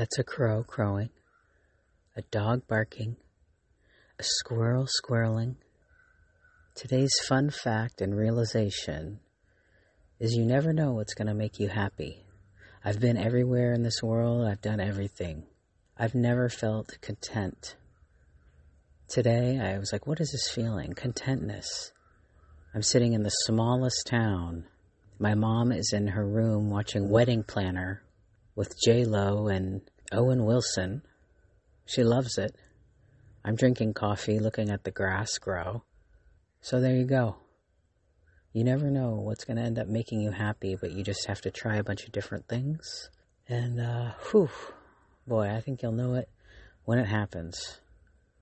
That's a crow crowing, a dog barking, a squirrel squirreling. Today's fun fact and realization is you never know what's going to make you happy. I've been everywhere in this world, I've done everything. I've never felt content. Today, I was like, what is this feeling? Contentness. I'm sitting in the smallest town. My mom is in her room watching Wedding Planner with J Lo and Owen Wilson. She loves it. I'm drinking coffee, looking at the grass grow. So there you go. You never know what's going to end up making you happy, but you just have to try a bunch of different things. And, uh, whew, boy, I think you'll know it when it happens.